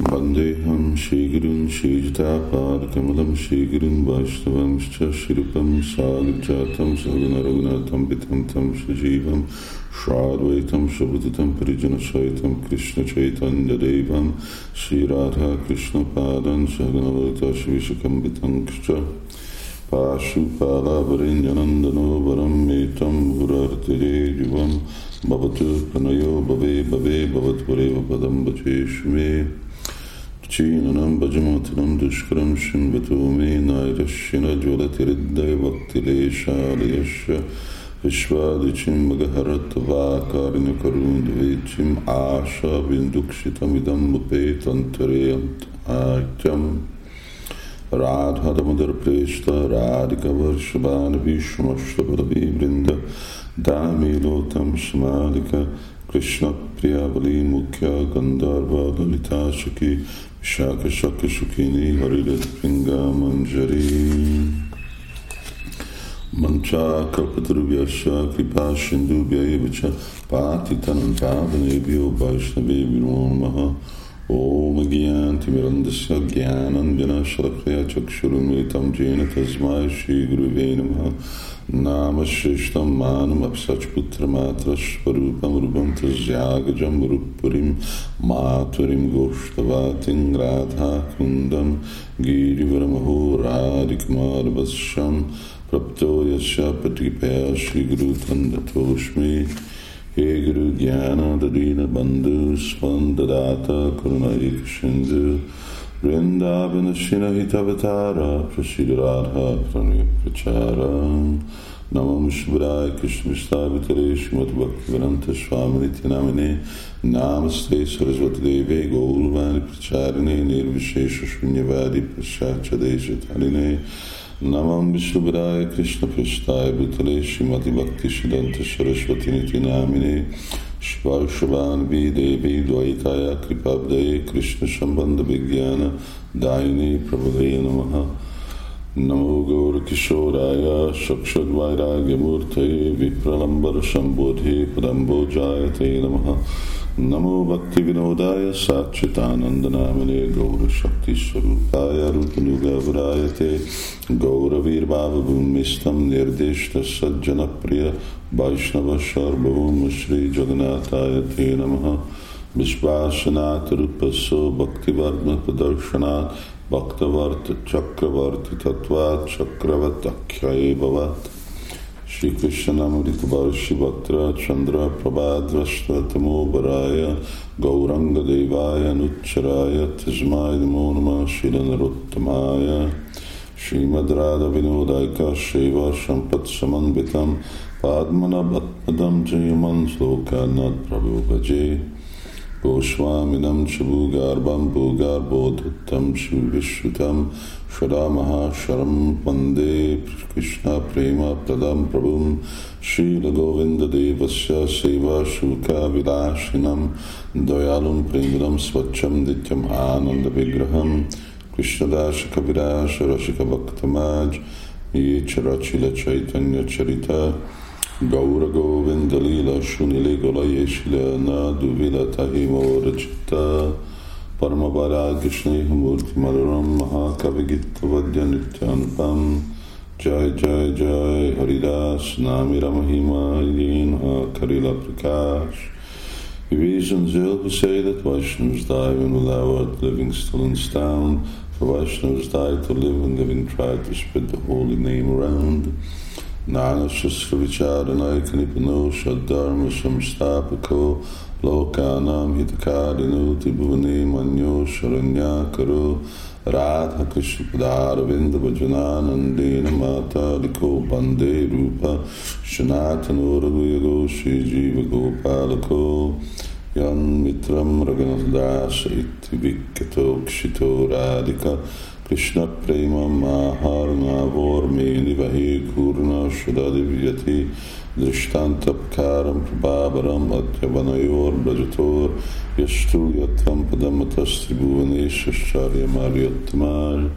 Vandeham Shigurun Shijatapadakamalam Shigurun Vaishnavam Shirupam Sagrajatam Sagana Raghunatam Pitam Tam Shajivam Shradvaitam Shabutatam Parijana Shaitam Krishna Chaitanya Devam Sri Radha Krishna Padan Sagana Valita Shivishakam Pitam Ksha Pashupalabarinjanandano Varam Bhajamatram Dushkaram Shinvatu Me Nairashina Jvalatiridaya Bhaktileshalayasya Vishvadichim Magaharatavakarina Karundvichim Asha Vindukshitamidam Mupetantareyant Atyam Radha Damodar Preshta Radhika Varshabhana Vishwamashtavadavi Vrinda Damilotam Samadhika Krishna Priyavali Mukhya Gandharva Lalita Shaki Shaka Shaka Shukini Haridat Pinga Manjari Mancha Kalpatarubhyasha Kripa Shindubhya Evacha Patitanam Pavanebhyo Vaishnavebhyo Namaha ॐ ज्ञानतिमिरन्दस्य ज्ञानञ्जनशलक्रिया चक्षुरुन्मिलितं येन तस्मै श्रीगुरुवे नमः नाम श्रेष्ठं मानमप्सच्पुत्रमात्रस्वरूपं रूपं तस्यागजं रुपुरीं मातुरीं गोष्ठवातिं राधाकुन्दं गिरिवरमहो राधिकुमारवश्यं प्रप्तो यस्य प्रतिपया श्रीगुरुतन्दतोऽस्मि He Guru Jnana Dadina Bandhu Spandadata Kurunaik Sindhu Vrindavana Shinahitavatara Prasidaradha Prani Pracharam Namam Shubhraya Krishnavistavitare Shmat Bhaktivedanta Swami Nityanamine Namaste Sarasvati Deve Gaurvani Pracharine Nirvishesha Shunyavadi Prashachadesha Tarine Namam Vishubhraya Krishna Prashtaya Bhutale Srimati Bhakti Siddhanta Saraswati Niti Namine Shvarshavan Videvi Dvaitaya Kripabdaye Krishna Sambandha Vigyana Dayane Prabhadaya Namaha Namo Gaur Kishoraya Shakshad Vairagya Murtaye Vipralambar Shambodhe Padambo Jayate Namaha Namo Bhakti Vinodaya Satchitanandanamane Gaura Shakti Swarupaya Rupanuga Vrayate Gaura Virbhava Bhumistam Nirdeshta Sajjana Priya Vaishnava Sharbhum Shri Jagannataya Te Namaha Vishvasanath Rupaso Bhakti Varma Padarshanat Bhaktavart Chakravart Tatvat Chakravat Akhyay Bhavat Shri Krishna Mritabhar Shivatra Chandra Prabhadrashtratamo Varaya Gauranga Devaya Nucharaya Tijmai Shilan, Shilanaruttamaya Srimad Madrada, Vinodaika Shiva Shampat Samanvitam Padmanabhatpadam Jayaman Slokanat Prabhu Bhaje. गोस्वामिनं शुभुगार्भं भूगार्भोधत्तं शिवविश्रुतं शरामहाशरं वन्दे कृष्णप्रेमप्रदं प्रभुं श्रीलगोविन्ददेवस्य सेवाशुकाविलासिनं दयालुं प्रेमदं स्वच्छं नित्यम् आनन्दविग्रहं कृष्णदासकविरासरसिकभक्तमाज ये च रचिलचैतन्यचरित गौरगोविन्दलीला शुनिलिगलयशिलनादुविलतहिमोरचिता परमपराकृष्णैः महाकविगीतवद्यनित्यानुपम् जय जय जय हरिदास नामिरमहिमा येन Karila Prakash. Reasons will say that Vaishnavas die when without living still in town, for Vaishnavas die to live and living try to spread the holy name around. Nana Shastra Vicharanai Kanipano Shadharma Samstapako Lokanam Hitakarinu Tibhuvane Manyo Sharanya Karo Radha Krishna Padaravinda Bhajananandena Mata Liko Bande Rupa Shanatano Raghuyago Shri Jiva Gopalako Yan Mitram Raghunathadasa Iti Vikkato Kshito Radhika Krishna Prema Maharna Vormeni Vahi Kurna Shudadivyati Drishtantapkaram Prabhabaram Atyavanayor Brajator Yashtu Yatvam Padamatastribhuvanesha Maryattamal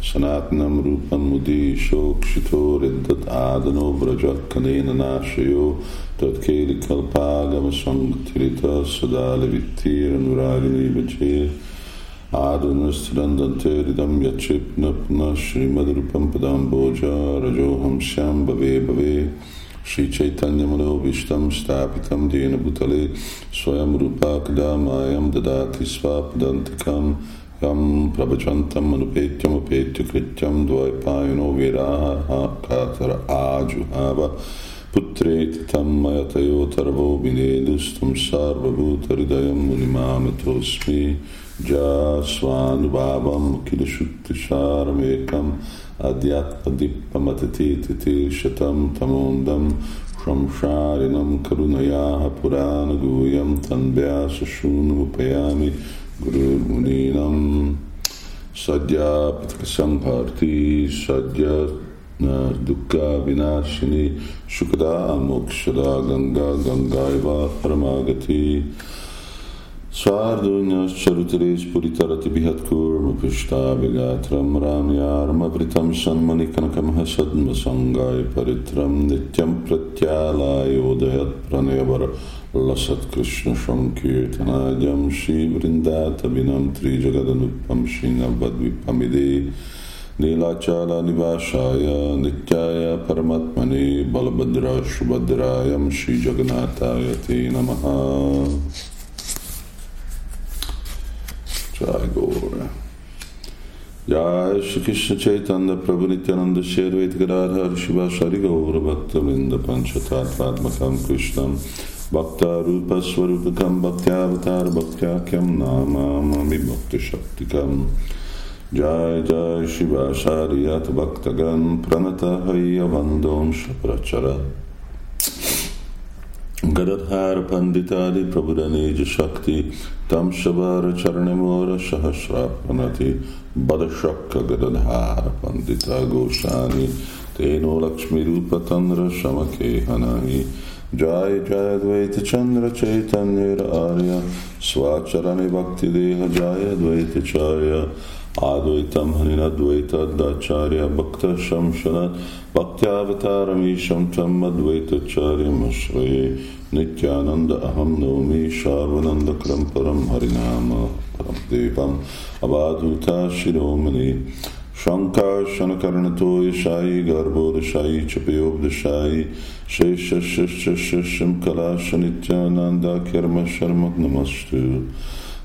Sanatnam Rupam Mudi Shokshito Riddat Adano Brajat Kanena Nashayo Tat Keli Kalpagama Sangatirita Sadala Vittir Anuragini Vajir आदुनस्थिरन्दन्तेरिदं यच्छिप्नप्न श्रीमद्रूपं पदाम्बोजा रजोहं श्यां भवे भवे श्रीचैतन्यमनोभीष्टं स्थापितं येन भूतले स्वयं रूपा कदा मायं ददाति स्वापदन्तिकं यं प्रवचन्तम् अनुपेत्यमुपेत्य कृत्यं द्वैपायनो विराः कातर आजुहाव पुत्रेति तं मयतयोतर्वो विनेदुस्तं सार्वभूतहृदयं मुनिमामतोऽस्मि Jasvan Babam Kidashutti Sharam Ekam Adhyatmadippamatiti Titi Shatam Tamundam Shamsharinam Karunayaha Purana Guyam Tanbhya Sashunupayami Guru Muninam Sadhya Pitakasamparti Sadhya Dukka Vinashini Shukada Mokshada Ganga Gangaiva Paramagati Svárdunya Charutres Puritarati Bihatkur Mupishta Vigatram Ram Yarma Pritam Shanmanikanakam Hasadma Sangai Paritram Nityam Pratyalayo Pranayavar Lasat Krishna Shankirtanajam Shri Vrindata Vinam Tri Jagadanupam Shinavadvipamide Nilachala Nivashaya Nityaya paramatmani Balabhadra Shubhadrayam Shri Jagannataya Te Namaha. Gaura. Jai Shri Krishna Chaitanya Prabhu Nityananda Advaita Gadadhar Shiva Shari Gaura Bhakta Vrinda Panchatatmatmakam Krishnam Bhakta Rupa Swarupakam Bhaktya Bhaktyakyam Namamami Bhakti Shaktikam Jai Jai Shiva Shariyat Bhaktagan Pranata Hayya Vandom गदधार पंडितादि प्रबुदनीज शक्ति तम शबर चरण मोर सहस्रापनति। बद शक्क गदधार पंडिता गोसानी, तेनो लक्ष्मी रूप तंद्र शमके हनाहि जय जय द्वैत चंद्र चैतन्य आर्य, स्वाचरण भक्ति देह जय द्वैत चार्य। Advaitam Haninadvaita Dacharya Bhakta Shamshana Bhaktyavataramisham Tam Advaita Charya Mashraye Nityananda Aham Nomi Sharvananda Kramparam Harinama Paramdevam Abadhuta Shiromani Shankar Shanakaranato Yashai Garbo Dashai Chapayob Dashai Shesha Shesha Shesham Kalasha Nityananda Kerma Sharmak Namastu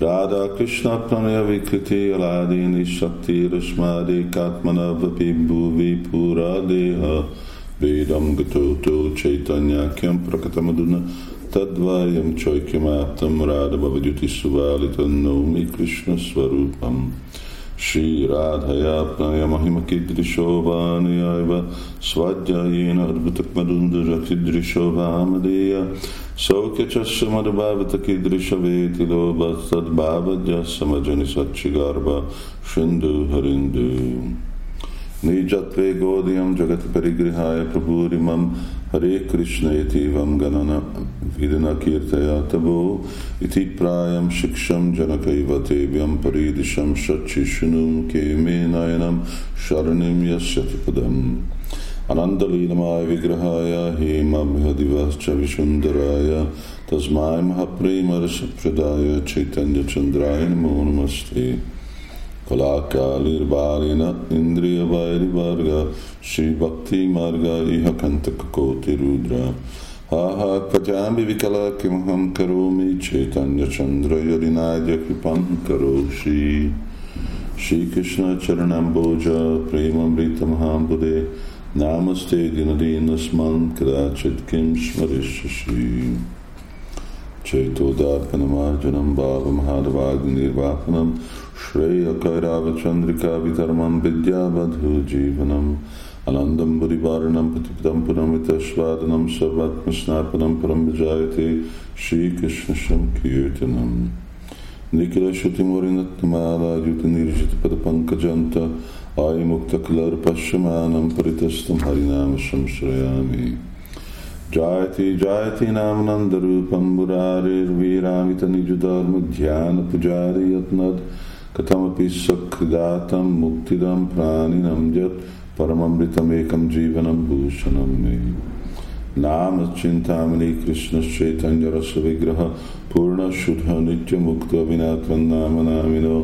Radha Krishna Pranaya Vikriti Aladini Shakti Rashmadi Katmana Vapi Bhuvi Pura Deha Vedam Gatoto Chaitanya Kyam Prakatamaduna Tadvayam Choikyamaptam Radha Bhavajuti Suvalitam Nomi Krishna Swarupam Shri Radhaya Pranaya Mahima Kidrishovanayaiva Svadhyayena Advutakmadunda Kidrishovamadeya Saukya Chasya Madhubhavata Kidrishaveti Loba Sadbhavadya Samajani Satchigarva Shindu Harindu Nijatve Godiyam Jagati Parigrihaya Prabhurimam Hare Krishna Yativam Ganana Vidana Kirtaya Tabo Iti Prayam Shiksham Janakaiva Tevyam Paridisham Shachishinum Keme Nayanam Sharanim Yasyati Padam Anandalilamaya Vigrahaya Hema Bhadivascha Vishundharaya Tasmai Mahaprema Rasapradaya Chaitanya Chandraya Namo Namaste. Kalakalir Indriya Vairi Varga Shri Bhakti Marga Iha Kantakakoti Rudra. Ha Kajambi Vikala Kimham Karomi Chaitanya Chandra Yorinadya Kripam Karoshi. Shri Krishna Charanamboja Prema Britamham Buddha Namaste Ginadinasman Kadachit Kim Smarishashi Chaitodarpanamarjanam Bhava Mahadavagnirvapanam Shreya Kairavachandrika Vitarmam Vidyabadhu Jivanam Alandam Burivaranam Patipadam Punamitashvadanam Sarvatmasnapanam Param Vijayate Shri Krishna Sankirtanam. निखिलश्रुतिमुरिनत्मादायुति निर्षितपदपङ्कजन्त आयुमुक्तक्लर्पश्यमानं परितस्तं हरिनाम संश्रयामि जायते जायते नामनन्दरूपं मुरारिर्वीरामितनिजुधर्मध्यानपुजारि यत्नद् कथमपि सकृदातं मुक्तिदं प्राणिनं यत् परममृतमेकं जीवनं भूषणं मे। नाम चिंतामणि कृष्ण चैतन्य रस विग्रह पूर्ण शुद्ध नित्य मुक्त विनाम नामिनो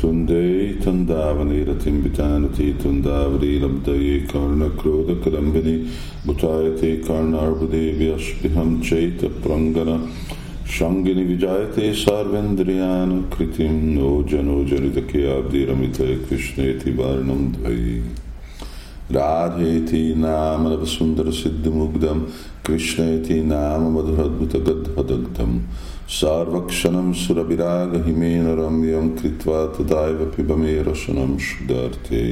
तुंदे तंदावनी रतिम बितानति तुंदावरी लब्धये कर्ण क्रोध कदम्बिनी मुतायते कर्णार्बुदेव्यस्पृहं चैत प्रङ्गन शङ्गिनि विजायते सर्वेन्द्रियान् कृतिं नो जनो जनितके आब्धिरमिते कृष्णेति वर्णं द्वयि राधेति नाम सुंदर सिद्ध मुग्धम कृष्णेति नाम मधुरद्भुत गद्भदग्धम सार्वक्षणम सुरविराग हिमेन रम्यम कृत्वा तदाव पिबमे रसनम शुदार्थे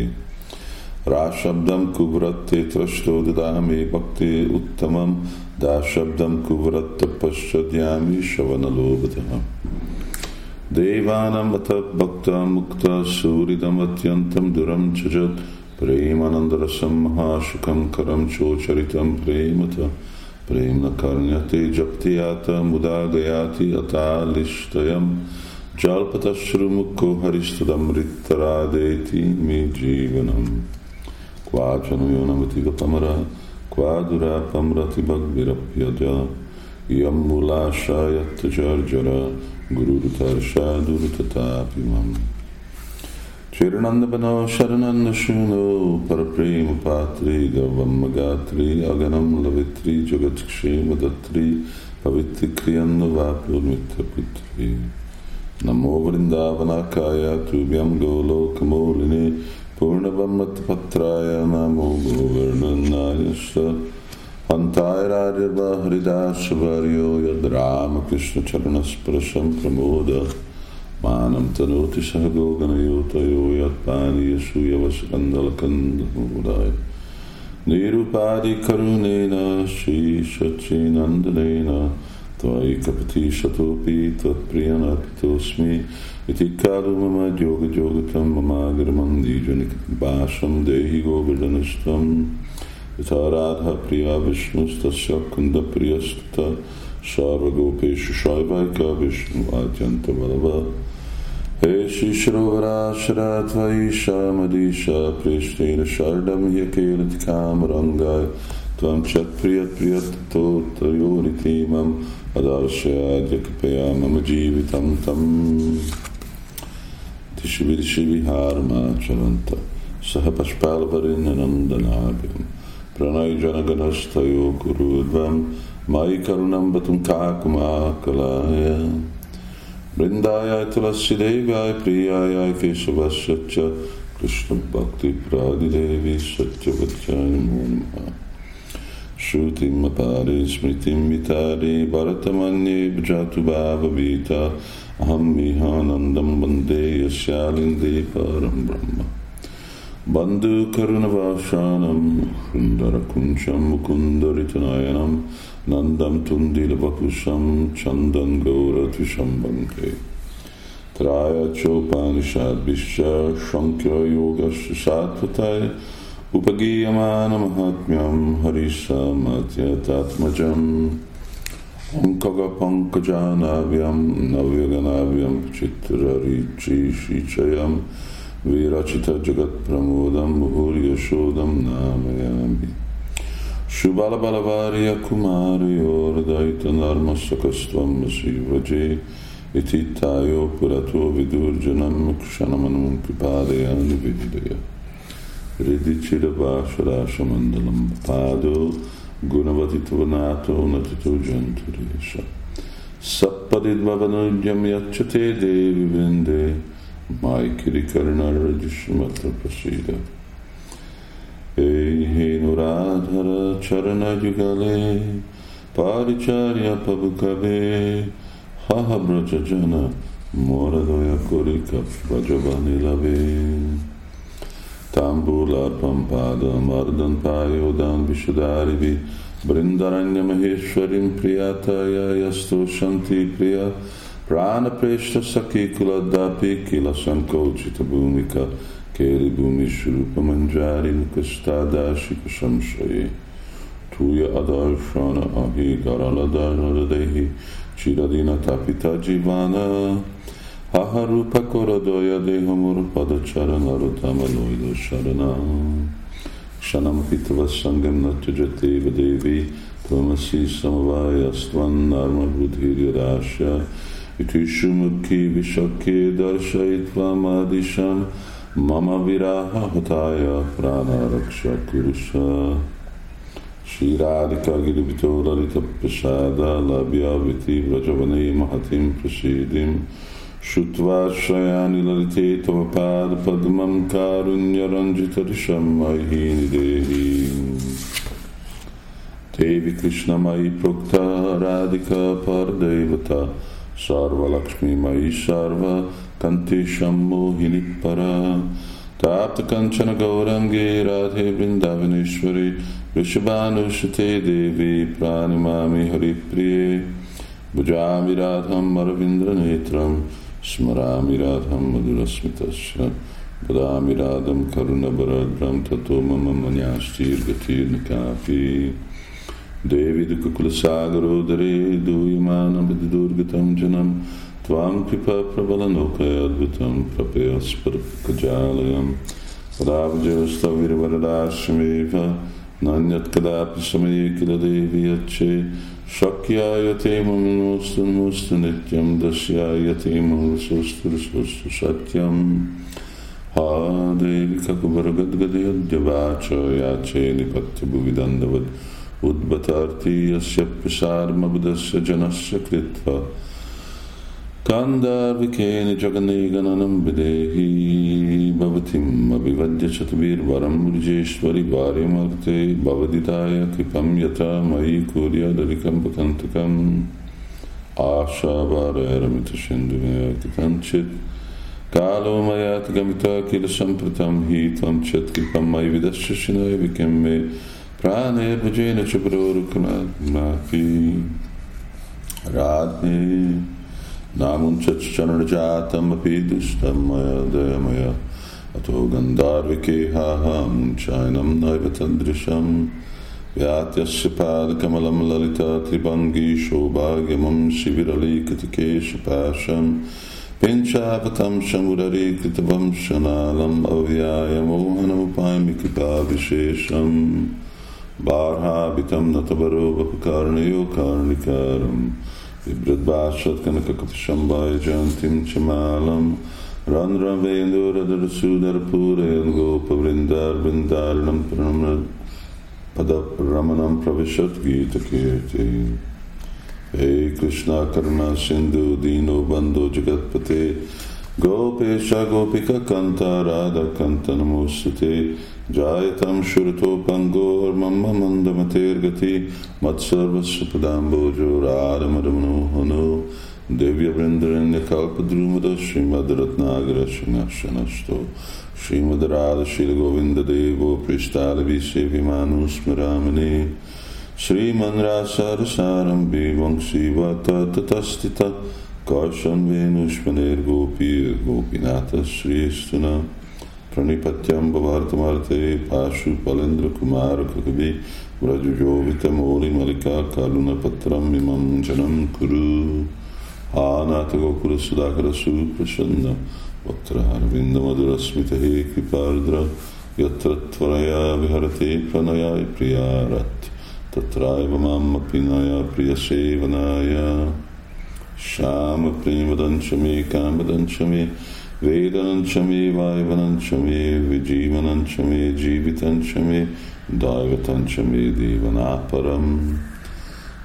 राशब्दम कुव्रत्ते त्रष्टो ददामि भक्ति उत्तमम दाशब्दम कुव्रत्त पश्चाद्यामि शवनलोभतः देवानां अथ भक्ता मुक्ता सूरिदमत्यन्तं दुरं चजत् प्रेमानन्दरसं महाशुकं करं चोचरितं प्रेमत प्रेम न कर्ण्यते जप्तियात मुदा गयाति अतालिष्टयं जल्पतश्रुमुखो हरिस्तदमृतरादेति मे जीवनम् क्वाचनयोनमतिगतमरा क्वादुरापम्रतिभग्विरप्यज यं मूलाशायत्तचर्जर गुरुरुतर्षा दुरुततापि मम् श्रीनंद बनो शरणन शूनो पर प्रेम पात्री गवम गात्री अगनम लवित्री जगत क्षेम दत्री पवित्र क्रियन्न वापुर मित्र पृथ्वी नमो वृंदावनाकाय तुभ्यम गोलोक मूलिने पूर्णवमत पत्राय नमो गोवर्णनाय हन्तायरार्यव हरिदासवर्यो यद् रामकृष्णचरणस्पर्शं Pramod Chirananda Bano Sharananda Shuno Paraprema Patri Gavam Magatri Aganam Lavitri Jagat Kshema Datri Pavitri Kriyanna Vapurmitra Pitri Namo Vrindavana Kaya Tubhyam Golo Kamoline Purnavammat Patraya Namo Govardhanaya Sarvagópési Sajvajka, Vishnu Atyanta Malava, Ési Srovrás Rátva Isa, Madisa, Pristére Sardam Jekélet Kám Rangáj, Tvam Csatpriyat Priyat Tóta Jóri Tímam, Adarsajád Jakapajám, a Jivitam Tam. Tisivirisi Vihármá Csalanta, Sahapaspálvarinna Pranai Pranay Janaganastha Yokurudvam, Mai karunam batum kakuma kalaya. Vrindayai tulasi devai priyayai keshavasyacha Krishna bhakti pradidevi satyavachayam namaha. Shrutim apare smritim vitare bharatamanye bhajatu bhava vita aham mihanandam bande yashyalinde param brahma. Bandhu Karunavashanam Kundarakuncham Mukundaritanayam Nandam Tundilabakusham Chandan Gauratisham Banke. Traya Chopanishad Bishya Shankya Yoga Satvataya Upagiyamana Mahatmyam Harisa Matya Tatmajam Ankaga Pankajanavyam Navyaganavyam Chitrarichi Shichayam Virachita Jagat Pramodam Bhurya Shodam Namayami Shubala Balavarya Kumari Ordaita Narma Sakastvam Sivaji Iti Tayo Purato Vidurjanam Kshanamanam Pipadaya Nividya Ridichira Vasharasha Mandalam Pado Gunavadito Nato Natito Janturesha Sappadid Yachate Devi Vende Maikiri Karnar Rajishmatra Prasida Henuradhara Charanajugale Paricharya Pabukave Haha Brajajana Moradoya Kurika Vrajavani Lave Tambular Pampada Mardan Payodan Vishudarivi Brindaranya Maheshwarim Priyataya Yasto Shanti Priya Prana Preshta Saki Kuladapi Kila Sankochita Bhumika Keri Bhumi Shrupa Manjari Nukastadashika Samshaye Tuya Adarshana Ahi Garaladadehi Chiradina Tapita Jivana Haharupa Koradoya Dehamur Padacharana Rutama Loido Sharana Shanam Pitava Sangam Natya Devi Tvamasi Samavaya Stvan Narma Budhirya Rasha Itishumukhi Vishakhe Darshayitva Madisham Mama Viraha Hataya Prana Raksha Kurusha Shri Radhika Giribito Lalita Prasada Labhya Viti Vrajavane Mahatim Prasidim Shutva Shayani Lalite Tavapad Padmam Karunya Ranjita Risham Mahini Dehi Devi Krishna Mai Prokta Radhika Pardevata Sarva Lakshmi Mai Sarva Kanti Shammohini Para Tapta Kanchana Gaurangi Radhe Vrindavaneshwari Rishabhanushate Devi Pranimami Haripriye. Bhujami Radham Maravindra Netram Smarami Radham Madhurasmitasya Badami Radham Karuna Baradram Tato Mama Manyashtir Gatir Nikapi देवी दुःखकुलसागरोदरे दूयमानविदुर्गतं जनं त्वां कृपा प्रबलनौकयाद्भुतं प्रपयस्परकजालयं पदाब्जस्तविरवरदाश्रमेव नान्यत्कदापि समये किल देवि यच्छे शक्यायते मम नोस्तु नोस्तु नित्यं दस्यायते मम स्वस्तु स्वस्तु सत्यं हा देवि ककुबरगद्गदयद्य वाच याचे निपत्यभुविदन्दवत् उद्बतार्ति यस्य प्रसारमबुदस्य जनस्य कृत्वा कान्दार्विकेन जगन्निगणनं विदेहि भवतीम् अभिवद्य चतुर्वीर्वरं मृजेश्वरि वार्यमर्ते भवदिताय कृपं यथा मयि कुर्यादधिकम्पकन्तकम् आशावारयरमितसिन्धुमेकथञ्चित् कालो मयात् गमिता किल सम्प्रतं हि त्वं चत्कृपं मयि विदस्य शिनय विकिं मे प्राणे भुजेन चुपरोरुकनापि राधे नामुञ्चरणजातमपि दुष्टं मया दयमय अतो गन्धार्विके हाहं चायनं नैव तदृशं व्यात्यस्य पादकमलं ललिता त्रिभङ्गी सौभाग्यमं शिविरलीकृतकेशपाशं पिञ्चापतं शमुररीकृतवंशनालम् अव्यायमोहनमुपामि कृपाविशेषम् Barhabitam Natabaro Vapakarniyo Karnikaram Vibradbhashat Kanakakapishambhai Jantim Chamalam Ranra Venduradar Sudar Purayan Gopavrindar Vindaranam padap ramanam Pravishat Gita Kirti Hey Krishna Karma Sindhu Dino Bandho Jagatpate Gopesh गोपिक कंत राधा कंत नमोस्ते जायतम श्रुतोपंगोर्म मंदमतेर्गति मत्सर्वस्व पदाम्बोजो रारमरमनो हनो दिव्यवृन्दरण्यकल्पद्रुमद श्रीमद्रत्नागर सिंहसनस्तो श्रीमद्राधशीलगोविन्ददेवो पृष्ठालभिसेव्यमानो स्मरामने श्रीमन्रासरसारम्भे वंशीवत ततस्थितः Karsan Vénus Manér Gópi Gópinátas Sréstuna Pranipatyam Bhavartamarte Pásu Palendra Kumara Kakabi Vrajujovita Móli Malika Karuna Patram Imam Janam Kuru Hánát a Gokula Sudakara Suprasanna Vatrahar Vindamadura Smita Heki Pardra Yatratvaraya Viharate Pranaya Priyarat Tatraiva Mamma Pinaya Priyasevanaya Shama Primadanchami Kamadanchami Vedanchami Vaivananchami Vijivananchami Jivitanchami Daivatanchami Divanaparam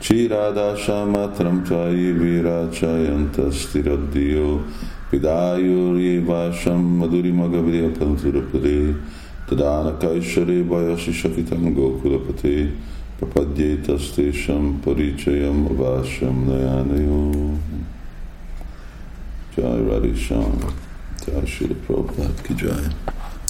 Chiradasha Matram Chai Virachayanta Stiradiyo Vidayo Revasham Madhurimagavidya Panturapade Tadana Kaishare Vayasi Shakitam Gokulapate apadjétasztésam paricsajam vásam najánió. Jai Radhishan, Jai Srila Prabhupada Ki